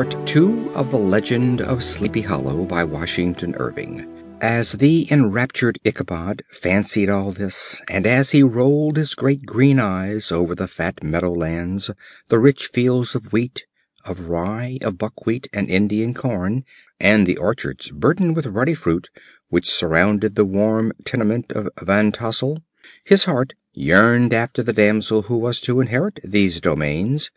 Part II of The Legend of Sleepy Hollow by Washington Irving. As the enraptured Ichabod fancied all this, and as he rolled his great green eyes over the fat meadow lands, the rich fields of wheat, of rye, of buckwheat and Indian corn, and the orchards burdened with ruddy fruit which surrounded the warm tenement of Van Tassel, his heart yearned after the damsel who was to inherit these domains,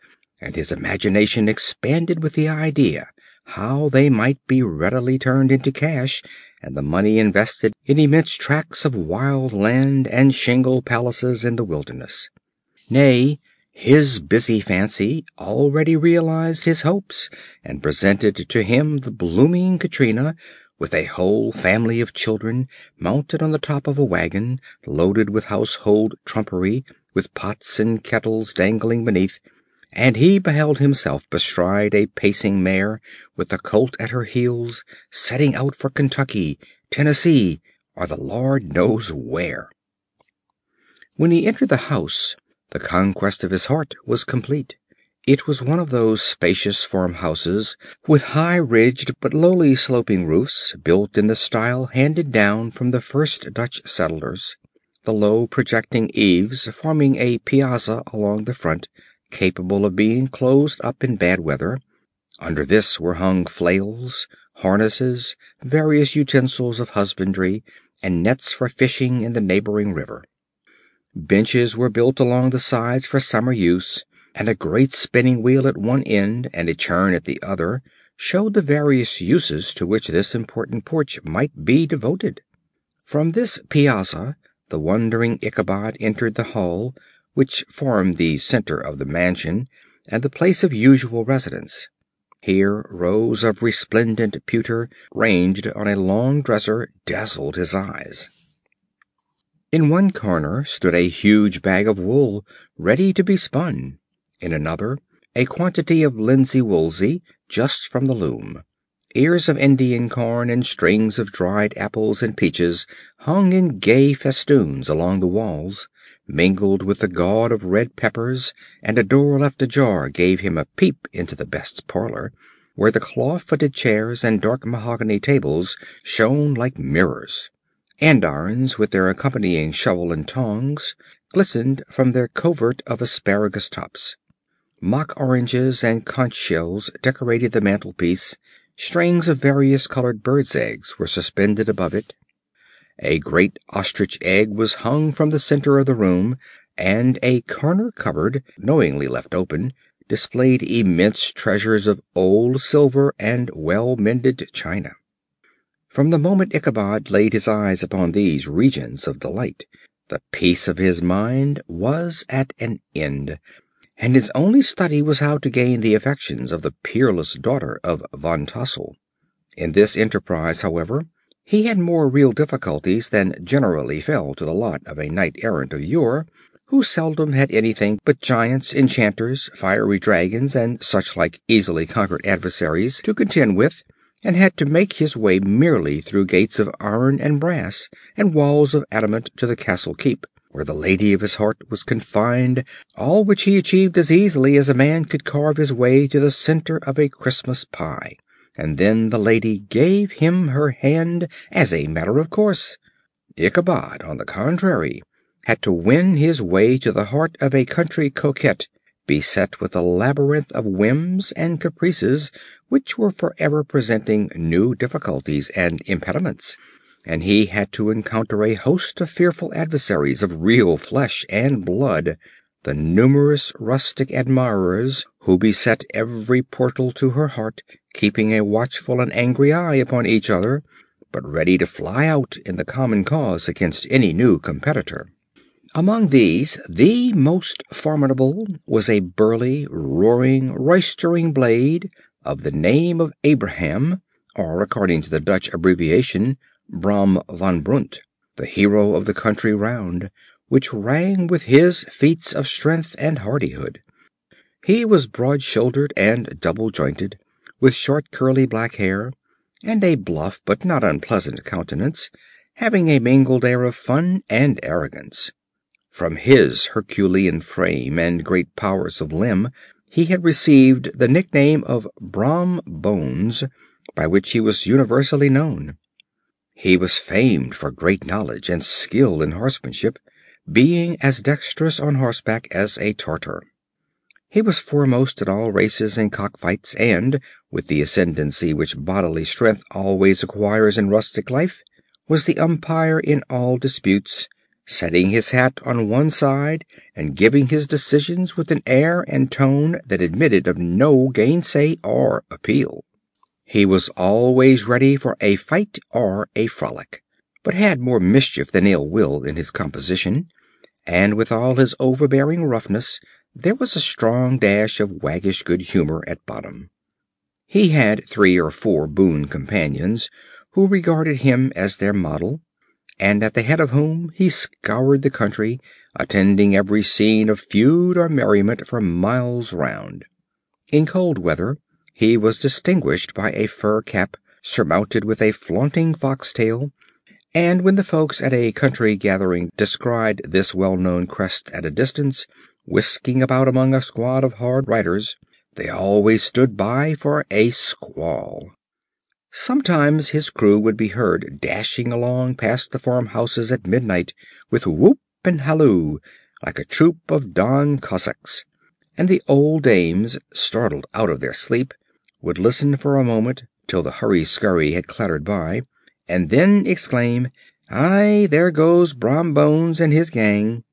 and his imagination expanded with the idea how they might be readily turned into cash and the money invested in immense tracts of wild land and shingle palaces in the wilderness. Nay, his busy fancy already realized his hopes and presented to him the blooming Katrina with a whole family of children mounted on the top of a wagon loaded with household trumpery, with pots and kettles dangling beneath, and he beheld himself bestride a pacing mare with a colt at her heels, setting out for Kentucky, Tennessee, or the Lord knows where. When he entered the house the conquest of his heart was complete. It was one of those spacious farmhouses with high ridged but lowly sloping roofs, built in the style handed down from the first Dutch settlers, the low projecting eaves forming a piazza along the front, capable of being closed up in bad weather. Under this were hung flails, harnesses, various utensils of husbandry, and nets for fishing in the neighboring river. Benches were built along the sides for summer use, and a great spinning wheel at one end and a churn at the other showed the various uses to which this important porch might be devoted. From this piazza the wondering Ichabod entered the hall, which formed the center of the mansion and the place of usual residence. Here rows of resplendent pewter ranged on a long dresser dazzled his eyes. In one corner stood a huge bag of wool ready to be spun; in another a quantity of linsey woolsey just from the loom. Ears of Indian corn and strings of dried apples and peaches hung in gay festoons along the walls, mingled with the gaud of red peppers, and a door left ajar gave him a peep into the best parlor, where the claw footed chairs and dark mahogany tables shone like mirrors. Andirons, with their accompanying shovel and tongs, glistened from their covert of asparagus tops. Mock oranges and conch shells decorated the mantelpiece, strings of various colored birds' eggs were suspended above it. A great ostrich egg was hung from the center of the room, and a corner cupboard, knowingly left open, displayed immense treasures of old silver and well mended china. From the moment Ichabod laid his eyes upon these regions of delight, the peace of his mind was at an end, and his only study was how to gain the affections of the peerless daughter of Van Tassel. In this enterprise, however, he had more real difficulties than generally fell to the lot of a knight errant of yore, who seldom had anything but giants, enchanters, fiery dragons, and such like easily conquered adversaries to contend with, and had to make his way merely through gates of iron and brass and walls of adamant to the castle keep, where the lady of his heart was confined, all which he achieved as easily as a man could carve his way to the center of a Christmas pie and then the lady gave him her hand as a matter of course. Ichabod, on the contrary, had to win his way to the heart of a country coquette beset with a labyrinth of whims and caprices which were forever presenting new difficulties and impediments, and he had to encounter a host of fearful adversaries of real flesh and blood the numerous rustic admirers who beset every portal to her heart, keeping a watchful and angry eye upon each other, but ready to fly out in the common cause against any new competitor. Among these the most formidable was a burly, roaring, roistering blade of the name of Abraham, or according to the Dutch abbreviation, Brom van Brunt, the hero of the country round, which rang with his feats of strength and hardihood. He was broad shouldered and double jointed, with short curly black hair, and a bluff but not unpleasant countenance, having a mingled air of fun and arrogance. From his herculean frame and great powers of limb he had received the nickname of Brom Bones, by which he was universally known. He was famed for great knowledge and skill in horsemanship, being as dexterous on horseback as a Tartar. He was foremost at all races and cock fights, and, with the ascendancy which bodily strength always acquires in rustic life, was the umpire in all disputes, setting his hat on one side and giving his decisions with an air and tone that admitted of no gainsay or appeal. He was always ready for a fight or a frolic, but had more mischief than ill will in his composition, and with all his overbearing roughness there was a strong dash of waggish good humor at bottom. He had three or four boon companions who regarded him as their model, and at the head of whom he scoured the country, attending every scene of feud or merriment for miles round. In cold weather he was distinguished by a fur cap surmounted with a flaunting fox tail, and when the folks at a country gathering descried this well known crest at a distance, whisking about among a squad of hard riders, they always stood by for a squall. Sometimes his crew would be heard dashing along past the farmhouses at midnight with whoop and halloo, like a troop of Don Cossacks, and the old dames, startled out of their sleep, would listen for a moment till the hurry scurry had clattered by, and then exclaim, "Aye, there goes Brom Bones and his gang!"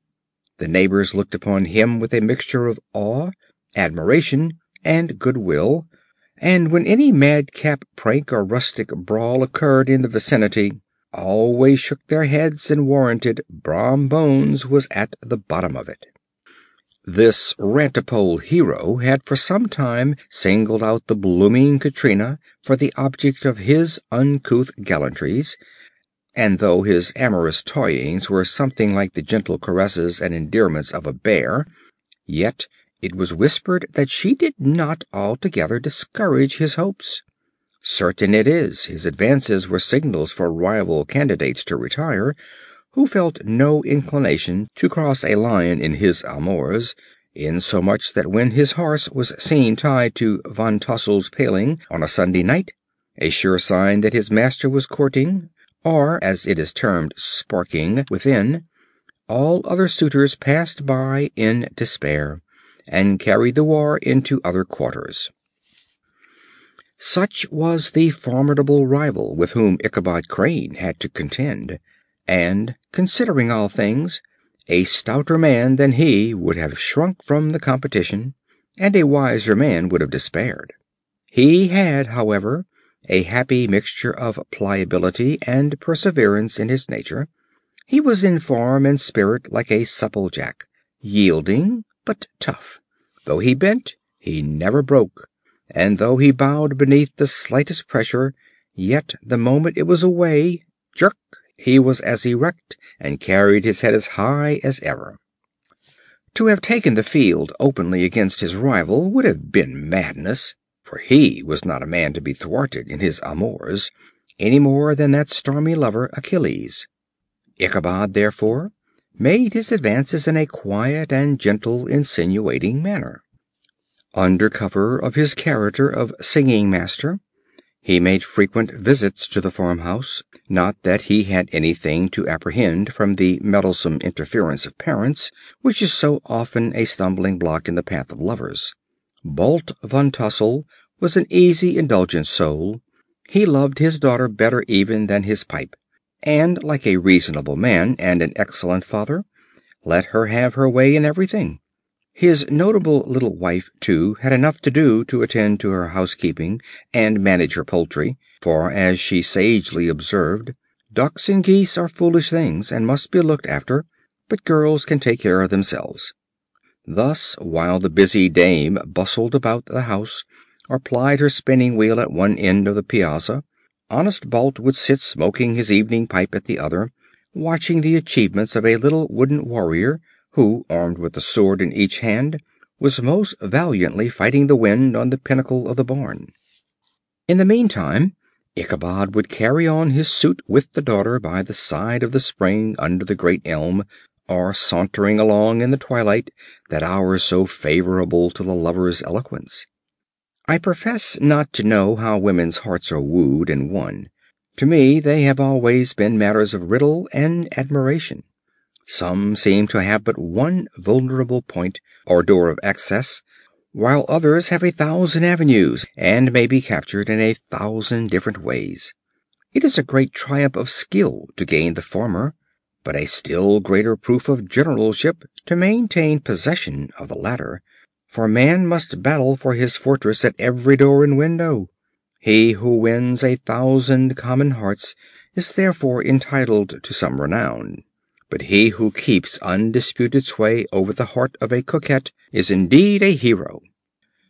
The neighbors looked upon him with a mixture of awe, admiration and good will, and when any madcap prank or rustic brawl occurred in the vicinity, always shook their heads and warranted Brom Bones was at the bottom of it. This rantipole hero had for some time singled out the blooming Katrina for the object of his uncouth gallantries, and though his amorous toyings were something like the gentle caresses and endearments of a bear, yet it was whispered that she did not altogether discourage his hopes. Certain it is, his advances were signals for rival candidates to retire, who felt no inclination to cross a lion in his amours, insomuch that when his horse was seen tied to Van Tassel's paling on a Sunday night, a sure sign that his master was courting, or, as it is termed, sparking, within, all other suitors passed by in despair, and carried the war into other quarters. Such was the formidable rival with whom Ichabod Crane had to contend, and, considering all things, a stouter man than he would have shrunk from the competition, and a wiser man would have despaired. He had, however, a happy mixture of pliability and perseverance in his nature. He was in form and spirit like a supple jack, yielding but tough. Though he bent, he never broke, and though he bowed beneath the slightest pressure, yet the moment it was away, jerk, he was as erect and carried his head as high as ever. To have taken the field openly against his rival would have been madness for he was not a man to be thwarted in his amours, any more than that stormy lover Achilles. Ichabod, therefore, made his advances in a quiet and gentle insinuating manner. Under cover of his character of singing master, he made frequent visits to the farmhouse, not that he had anything to apprehend from the meddlesome interference of parents, which is so often a stumbling block in the path of lovers. Balt Van Tassel was an easy, indulgent soul. He loved his daughter better even than his pipe, and, like a reasonable man and an excellent father, let her have her way in everything. His notable little wife, too, had enough to do to attend to her housekeeping and manage her poultry, for, as she sagely observed, ducks and geese are foolish things and must be looked after, but girls can take care of themselves. Thus, while the busy dame bustled about the house or plied her spinning wheel at one end of the piazza, honest Balt would sit smoking his evening pipe at the other, watching the achievements of a little wooden warrior who, armed with a sword in each hand, was most valiantly fighting the wind on the pinnacle of the barn. In the meantime Ichabod would carry on his suit with the daughter by the side of the spring under the great elm, or sauntering along in the twilight, that hour so favorable to the lover's eloquence. I profess not to know how women's hearts are wooed and won. To me they have always been matters of riddle and admiration. Some seem to have but one vulnerable point, or door of access, while others have a thousand avenues and may be captured in a thousand different ways. It is a great triumph of skill to gain the former, but a still greater proof of generalship to maintain possession of the latter, for man must battle for his fortress at every door and window. He who wins a thousand common hearts is therefore entitled to some renown, but he who keeps undisputed sway over the heart of a coquette is indeed a hero.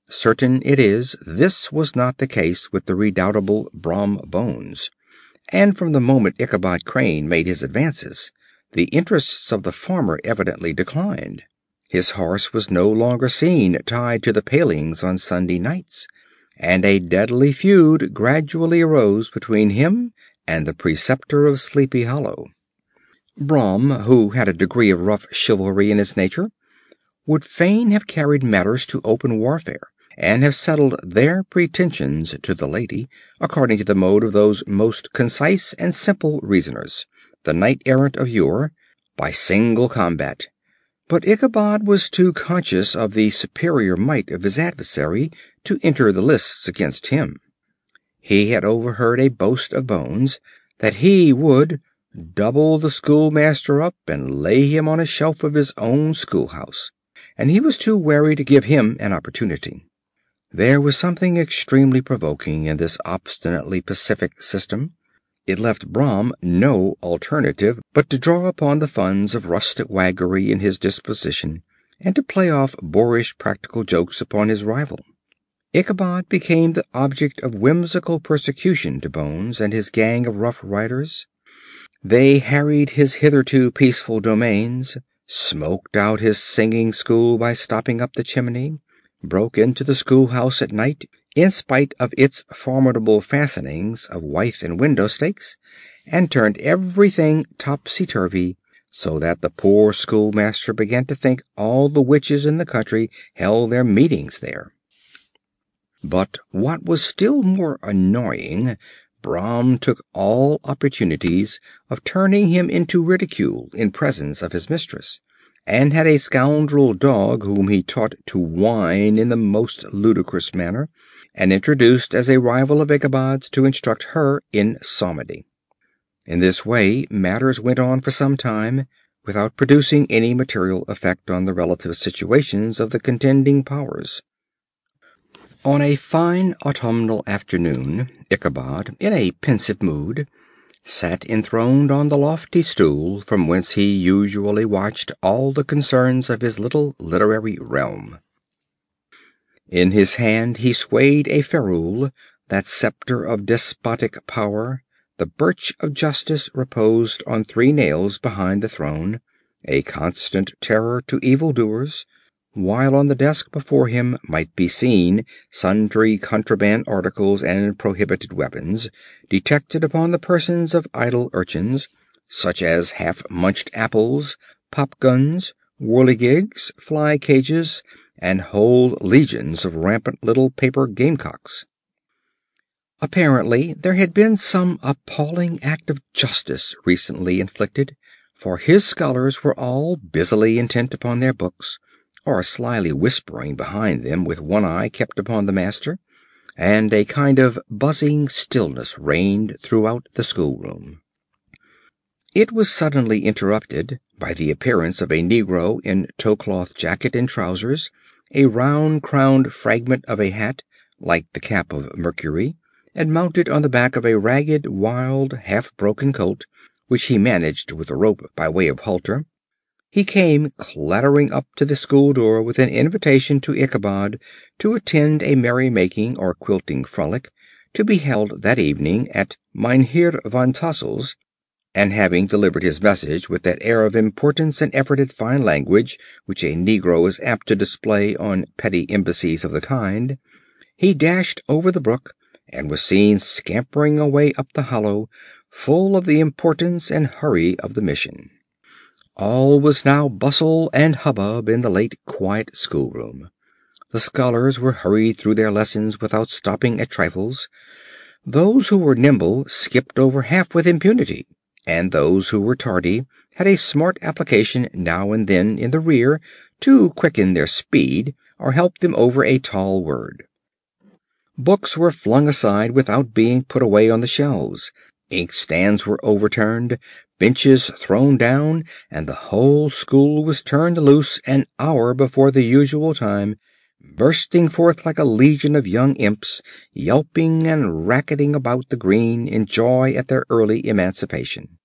Certain it is this was not the case with the redoubtable Brom Bones, and from the moment Ichabod Crane made his advances the interests of the farmer evidently declined. His horse was no longer seen tied to the palings on Sunday nights, and a deadly feud gradually arose between him and the preceptor of Sleepy Hollow. Brom, who had a degree of rough chivalry in his nature, would fain have carried matters to open warfare, and have settled their pretensions to the lady, according to the mode of those most concise and simple reasoners, the knight errant of yore, by single combat but Ichabod was too conscious of the superior might of his adversary to enter the lists against him. He had overheard a boast of Bones that he would double the schoolmaster up and lay him on a shelf of his own schoolhouse, and he was too wary to give him an opportunity. There was something extremely provoking in this obstinately pacific system. It left Brom no alternative but to draw upon the funds of rustic waggery in his disposition, and to play off boorish practical jokes upon his rival. Ichabod became the object of whimsical persecution to Bones and his gang of rough riders. They harried his hitherto peaceful domains, smoked out his singing school by stopping up the chimney, broke into the schoolhouse at night in spite of its formidable fastenings of withe and window stakes, and turned everything topsy turvy, so that the poor schoolmaster began to think all the witches in the country held their meetings there. But what was still more annoying, Brom took all opportunities of turning him into ridicule in presence of his mistress, and had a scoundrel dog whom he taught to whine in the most ludicrous manner, and introduced as a rival of Ichabod's to instruct her in psalmody. In this way matters went on for some time, without producing any material effect on the relative situations of the contending powers. On a fine autumnal afternoon, Ichabod, in a pensive mood, sat enthroned on the lofty stool from whence he usually watched all the concerns of his little literary realm. In his hand he swayed a ferule, that sceptre of despotic power; the birch of justice reposed on three nails behind the throne, a constant terror to evil doers, while on the desk before him might be seen sundry contraband articles and prohibited weapons, detected upon the persons of idle urchins, such as half munched apples, pop guns, whirligigs, fly cages and whole legions of rampant little paper gamecocks. Apparently there had been some appalling act of justice recently inflicted, for his scholars were all busily intent upon their books, or slyly whispering behind them with one eye kept upon the master, and a kind of buzzing stillness reigned throughout the schoolroom. It was suddenly interrupted by the appearance of a negro in towcloth jacket and trousers a round crowned fragment of a hat, like the cap of Mercury, and mounted on the back of a ragged, wild, half broken colt, which he managed with a rope by way of halter. He came clattering up to the school door with an invitation to Ichabod to attend a merrymaking or quilting frolic, to be held that evening at Mynheer Van Tassel's and having delivered his message with that air of importance and effort at fine language which a negro is apt to display on petty embassies of the kind, he dashed over the brook and was seen scampering away up the hollow, full of the importance and hurry of the mission. All was now bustle and hubbub in the late quiet schoolroom. The scholars were hurried through their lessons without stopping at trifles; those who were nimble skipped over half with impunity, and those who were tardy had a smart application now and then in the rear to quicken their speed or help them over a tall word. Books were flung aside without being put away on the shelves, inkstands were overturned, benches thrown down, and the whole school was turned loose an hour before the usual time, bursting forth like a legion of young imps, yelping and racketing about the green in joy at their early emancipation.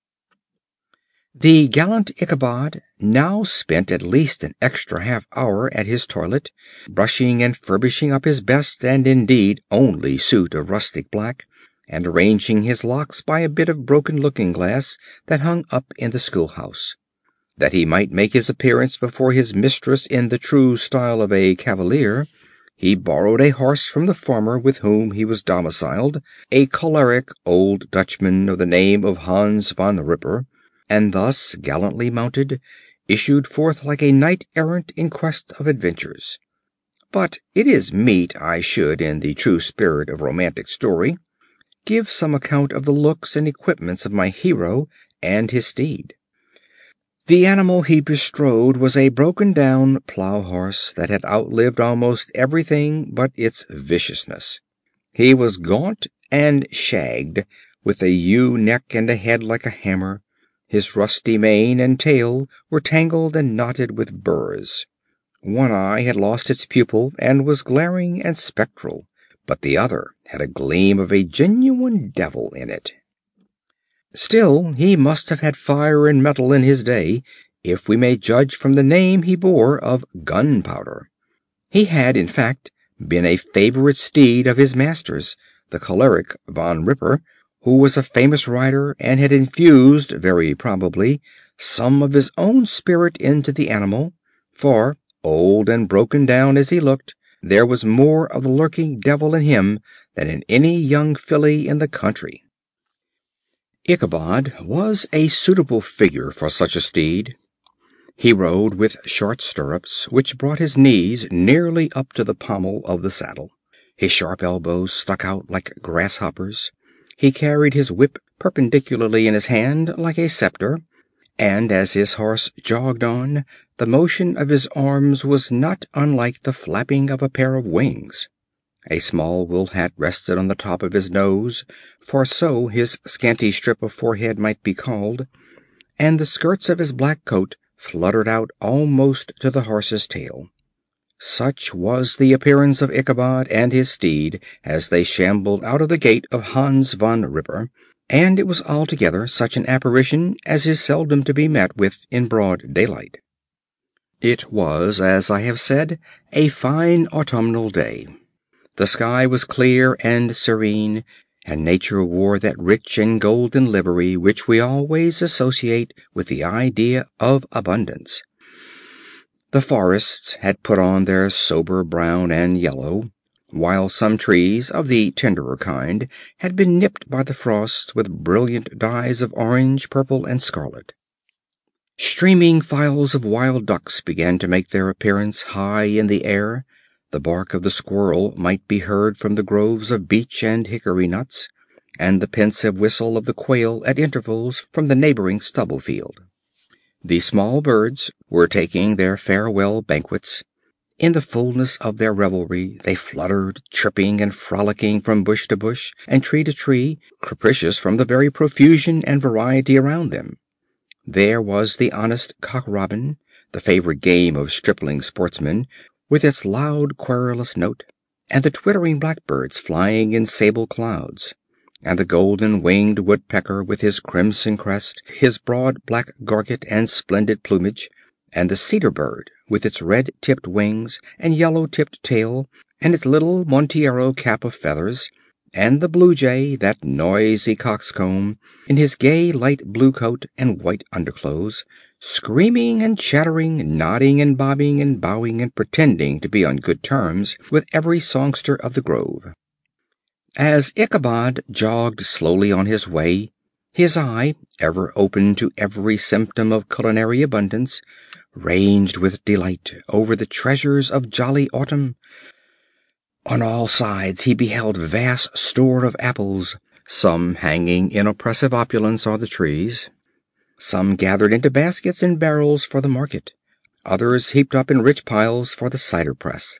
The gallant Ichabod now spent at least an extra half hour at his toilet, brushing and furbishing up his best and indeed only suit of rustic black, and arranging his locks by a bit of broken looking glass that hung up in the schoolhouse. That he might make his appearance before his mistress in the true style of a cavalier, he borrowed a horse from the farmer with whom he was domiciled, a choleric old Dutchman of the name of Hans Van Ripper and thus gallantly mounted, issued forth like a knight errant in quest of adventures. But it is meet I should, in the true spirit of romantic story, give some account of the looks and equipments of my hero and his steed. The animal he bestrode was a broken down plow horse that had outlived almost everything but its viciousness. He was gaunt and shagged, with a ewe neck and a head like a hammer. His rusty mane and tail were tangled and knotted with burrs. One eye had lost its pupil and was glaring and spectral, but the other had a gleam of a genuine devil in it. Still, he must have had fire and metal in his day, if we may judge from the name he bore of Gunpowder. He had, in fact, been a favorite steed of his master's, the choleric Van Ripper who was a famous rider and had infused, very probably, some of his own spirit into the animal, for, old and broken down as he looked, there was more of the lurking devil in him than in any young filly in the country. Ichabod was a suitable figure for such a steed. He rode with short stirrups, which brought his knees nearly up to the pommel of the saddle. His sharp elbows stuck out like grasshoppers. He carried his whip perpendicularly in his hand like a scepter, and as his horse jogged on, the motion of his arms was not unlike the flapping of a pair of wings. A small wool hat rested on the top of his nose, for so his scanty strip of forehead might be called, and the skirts of his black coat fluttered out almost to the horse's tail. Such was the appearance of Ichabod and his steed as they shambled out of the gate of Hans Van Ripper, and it was altogether such an apparition as is seldom to be met with in broad daylight. It was, as I have said, a fine autumnal day. The sky was clear and serene, and nature wore that rich and golden livery which we always associate with the idea of abundance. The forests had put on their sober brown and yellow, while some trees of the tenderer kind had been nipped by the frost with brilliant dyes of orange, purple and scarlet. Streaming files of wild ducks began to make their appearance high in the air, the bark of the squirrel might be heard from the groves of beech and hickory nuts, and the pensive whistle of the quail at intervals from the neighboring stubble field. The small birds were taking their farewell banquets. In the fullness of their revelry they fluttered, chirping and frolicking from bush to bush and tree to tree, capricious from the very profusion and variety around them. There was the honest cock robin, the favorite game of stripling sportsmen, with its loud querulous note, and the twittering blackbirds flying in sable clouds and the golden winged woodpecker with his crimson crest, his broad black gorget and splendid plumage, and the cedar bird with its red tipped wings and yellow tipped tail and its little Montero cap of feathers, and the blue jay, that noisy coxcomb, in his gay light blue coat and white underclothes, screaming and chattering, nodding and bobbing and bowing and pretending to be on good terms with every songster of the grove. As Ichabod jogged slowly on his way, His eye, ever open to every symptom of culinary abundance, ranged with delight over the treasures of jolly autumn. On all sides he beheld vast store of apples, some hanging in oppressive opulence on the trees, some gathered into baskets and barrels for the market, others heaped up in rich piles for the cider press.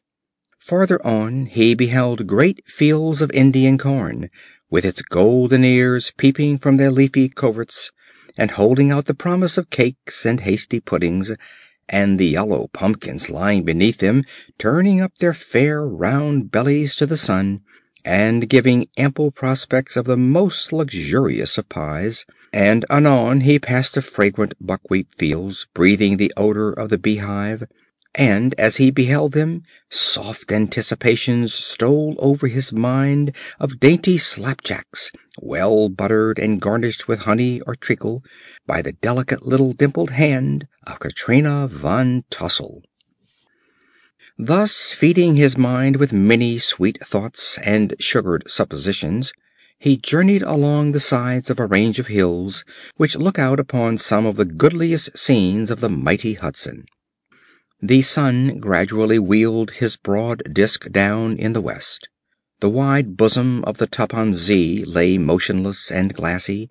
Farther on he beheld great fields of Indian corn, with its golden ears peeping from their leafy coverts, and holding out the promise of cakes and hasty puddings, and the yellow pumpkins lying beneath them turning up their fair round bellies to the sun, and giving ample prospects of the most luxurious of pies; and anon he passed the fragrant buckwheat fields, breathing the odor of the beehive. And as he beheld them, soft anticipations stole over his mind of dainty slapjacks, well buttered and garnished with honey or treacle by the delicate little dimpled hand of Katrina Van Tassel. Thus feeding his mind with many sweet thoughts and sugared suppositions, he journeyed along the sides of a range of hills which look out upon some of the goodliest scenes of the mighty Hudson. The sun gradually wheeled his broad disk down in the west. The wide bosom of the Tappan Zee lay motionless and glassy,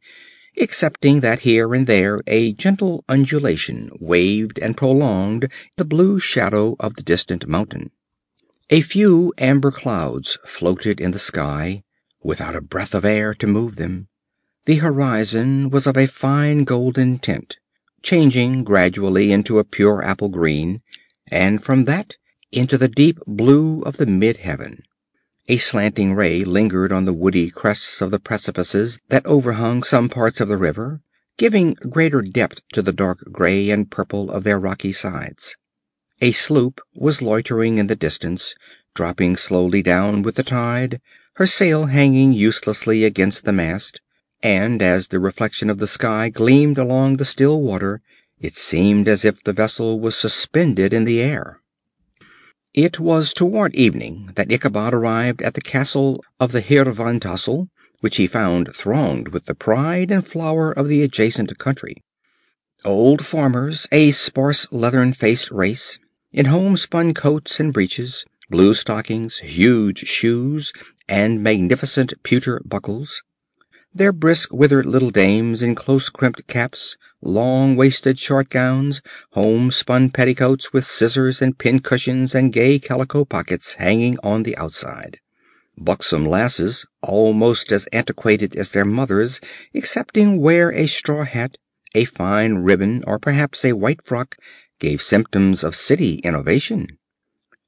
excepting that here and there a gentle undulation waved and prolonged the blue shadow of the distant mountain. A few amber clouds floated in the sky, without a breath of air to move them. The horizon was of a fine golden tint, changing gradually into a pure apple green, and from that into the deep blue of the mid heaven. A slanting ray lingered on the woody crests of the precipices that overhung some parts of the river, giving greater depth to the dark gray and purple of their rocky sides. A sloop was loitering in the distance, dropping slowly down with the tide, her sail hanging uselessly against the mast, and as the reflection of the sky gleamed along the still water it seemed as if the vessel was suspended in the air. It was toward evening that Ichabod arrived at the castle of the Heer Van Tassel, which he found thronged with the pride and flower of the adjacent country. Old farmers, a sparse leathern faced race, in homespun coats and breeches, blue stockings, huge shoes, and magnificent pewter buckles. Their brisk withered little dames in close crimped caps, long waisted short gowns, homespun petticoats with scissors and pin cushions and gay calico pockets hanging on the outside. Buxom lasses, almost as antiquated as their mothers, excepting where a straw hat, a fine ribbon, or perhaps a white frock, gave symptoms of city innovation.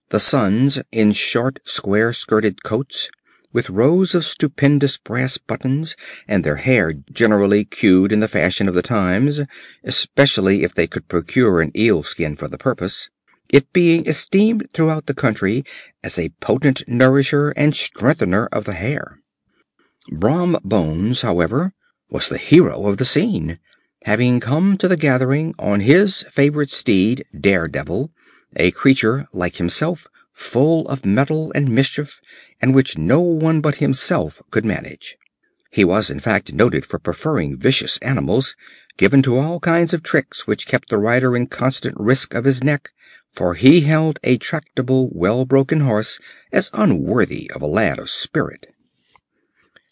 The sons, in short, square skirted coats, with rows of stupendous brass buttons, and their hair generally queued in the fashion of the times, especially if they could procure an eel skin for the purpose, it being esteemed throughout the country as a potent nourisher and strengthener of the hair. Brom Bones, however, was the hero of the scene, having come to the gathering on his favorite steed Daredevil, a creature like himself full of mettle and mischief, and which no one but himself could manage. He was in fact noted for preferring vicious animals, given to all kinds of tricks which kept the rider in constant risk of his neck, for he held a tractable, well broken horse as unworthy of a lad of spirit.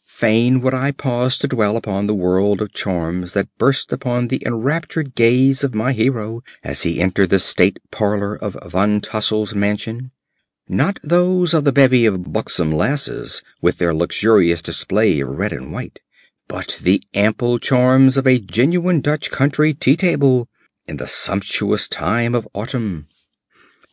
Fain would I pause to dwell upon the world of charms that burst upon the enraptured gaze of my hero as he entered the state parlor of Van Tassel's mansion. Not those of the bevy of buxom lasses with their luxurious display of red and white, but the ample charms of a genuine Dutch country tea table in the sumptuous time of autumn.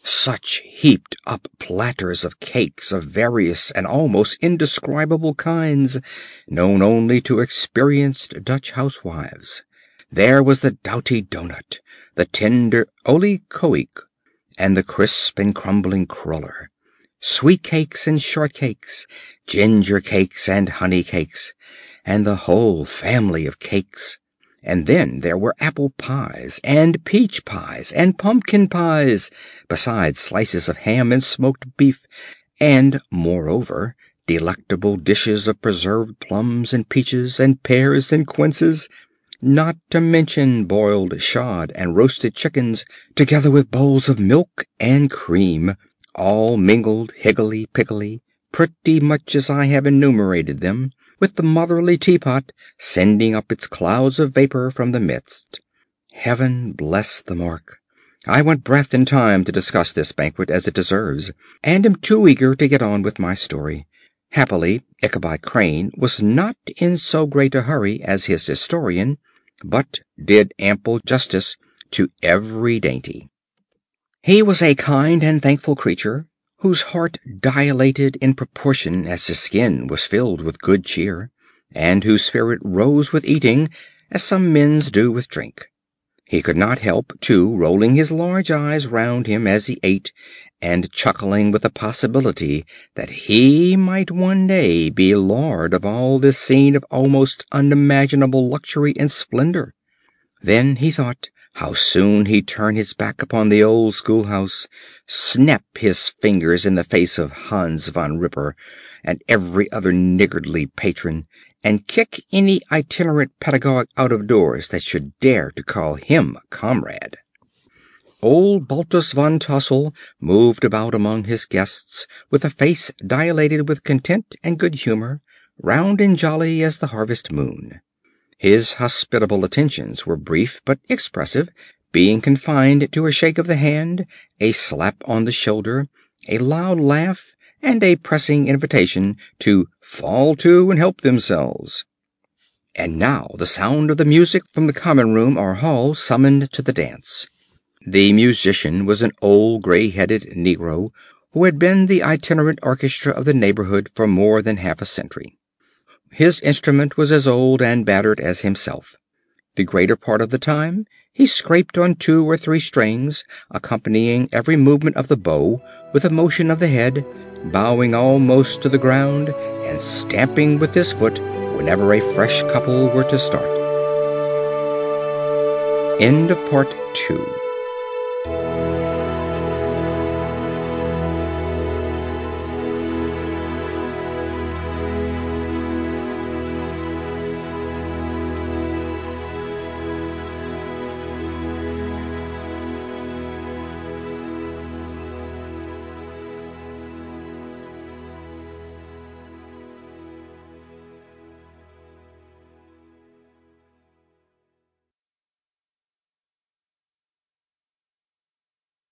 Such heaped up platters of cakes of various and almost indescribable kinds, known only to experienced Dutch housewives. There was the doughty doughnut, the tender olykoek, and the crisp and crumbling cruller, sweet cakes and short cakes, ginger cakes and honey cakes, and the whole family of cakes. And then there were apple pies, and peach pies, and pumpkin pies, besides slices of ham and smoked beef, and, moreover, delectable dishes of preserved plums and peaches and pears and quinces, not to mention boiled shad and roasted chickens, together with bowls of milk and cream, all mingled higgledy piggledy, pretty much as I have enumerated them, with the motherly teapot sending up its clouds of vapor from the midst. Heaven bless the mark! I want breath and time to discuss this banquet as it deserves, and am too eager to get on with my story. Happily Ichabod Crane was not in so great a hurry as his historian, but did ample justice to every dainty. He was a kind and thankful creature, whose heart dilated in proportion as his skin was filled with good cheer, and whose spirit rose with eating, as some men's do with drink. He could not help, too, rolling his large eyes round him as he ate, and chuckling with the possibility that he might one day be lord of all this scene of almost unimaginable luxury and splendor. Then he thought how soon he'd turn his back upon the old schoolhouse, snap his fingers in the face of Hans Van Ripper and every other niggardly patron, and kick any itinerant pedagogue out of doors that should dare to call him comrade. Old Baltus Van Tassel moved about among his guests with a face dilated with content and good humor, round and jolly as the harvest moon. His hospitable attentions were brief but expressive, being confined to a shake of the hand, a slap on the shoulder, a loud laugh and a pressing invitation to fall to and help themselves. And now the sound of the music from the common room or hall summoned to the dance. The musician was an old gray headed negro who had been the itinerant orchestra of the neighborhood for more than half a century. His instrument was as old and battered as himself. The greater part of the time he scraped on two or three strings, accompanying every movement of the bow with a motion of the head, bowing almost to the ground and stamping with his foot whenever a fresh couple were to start. End of Part 2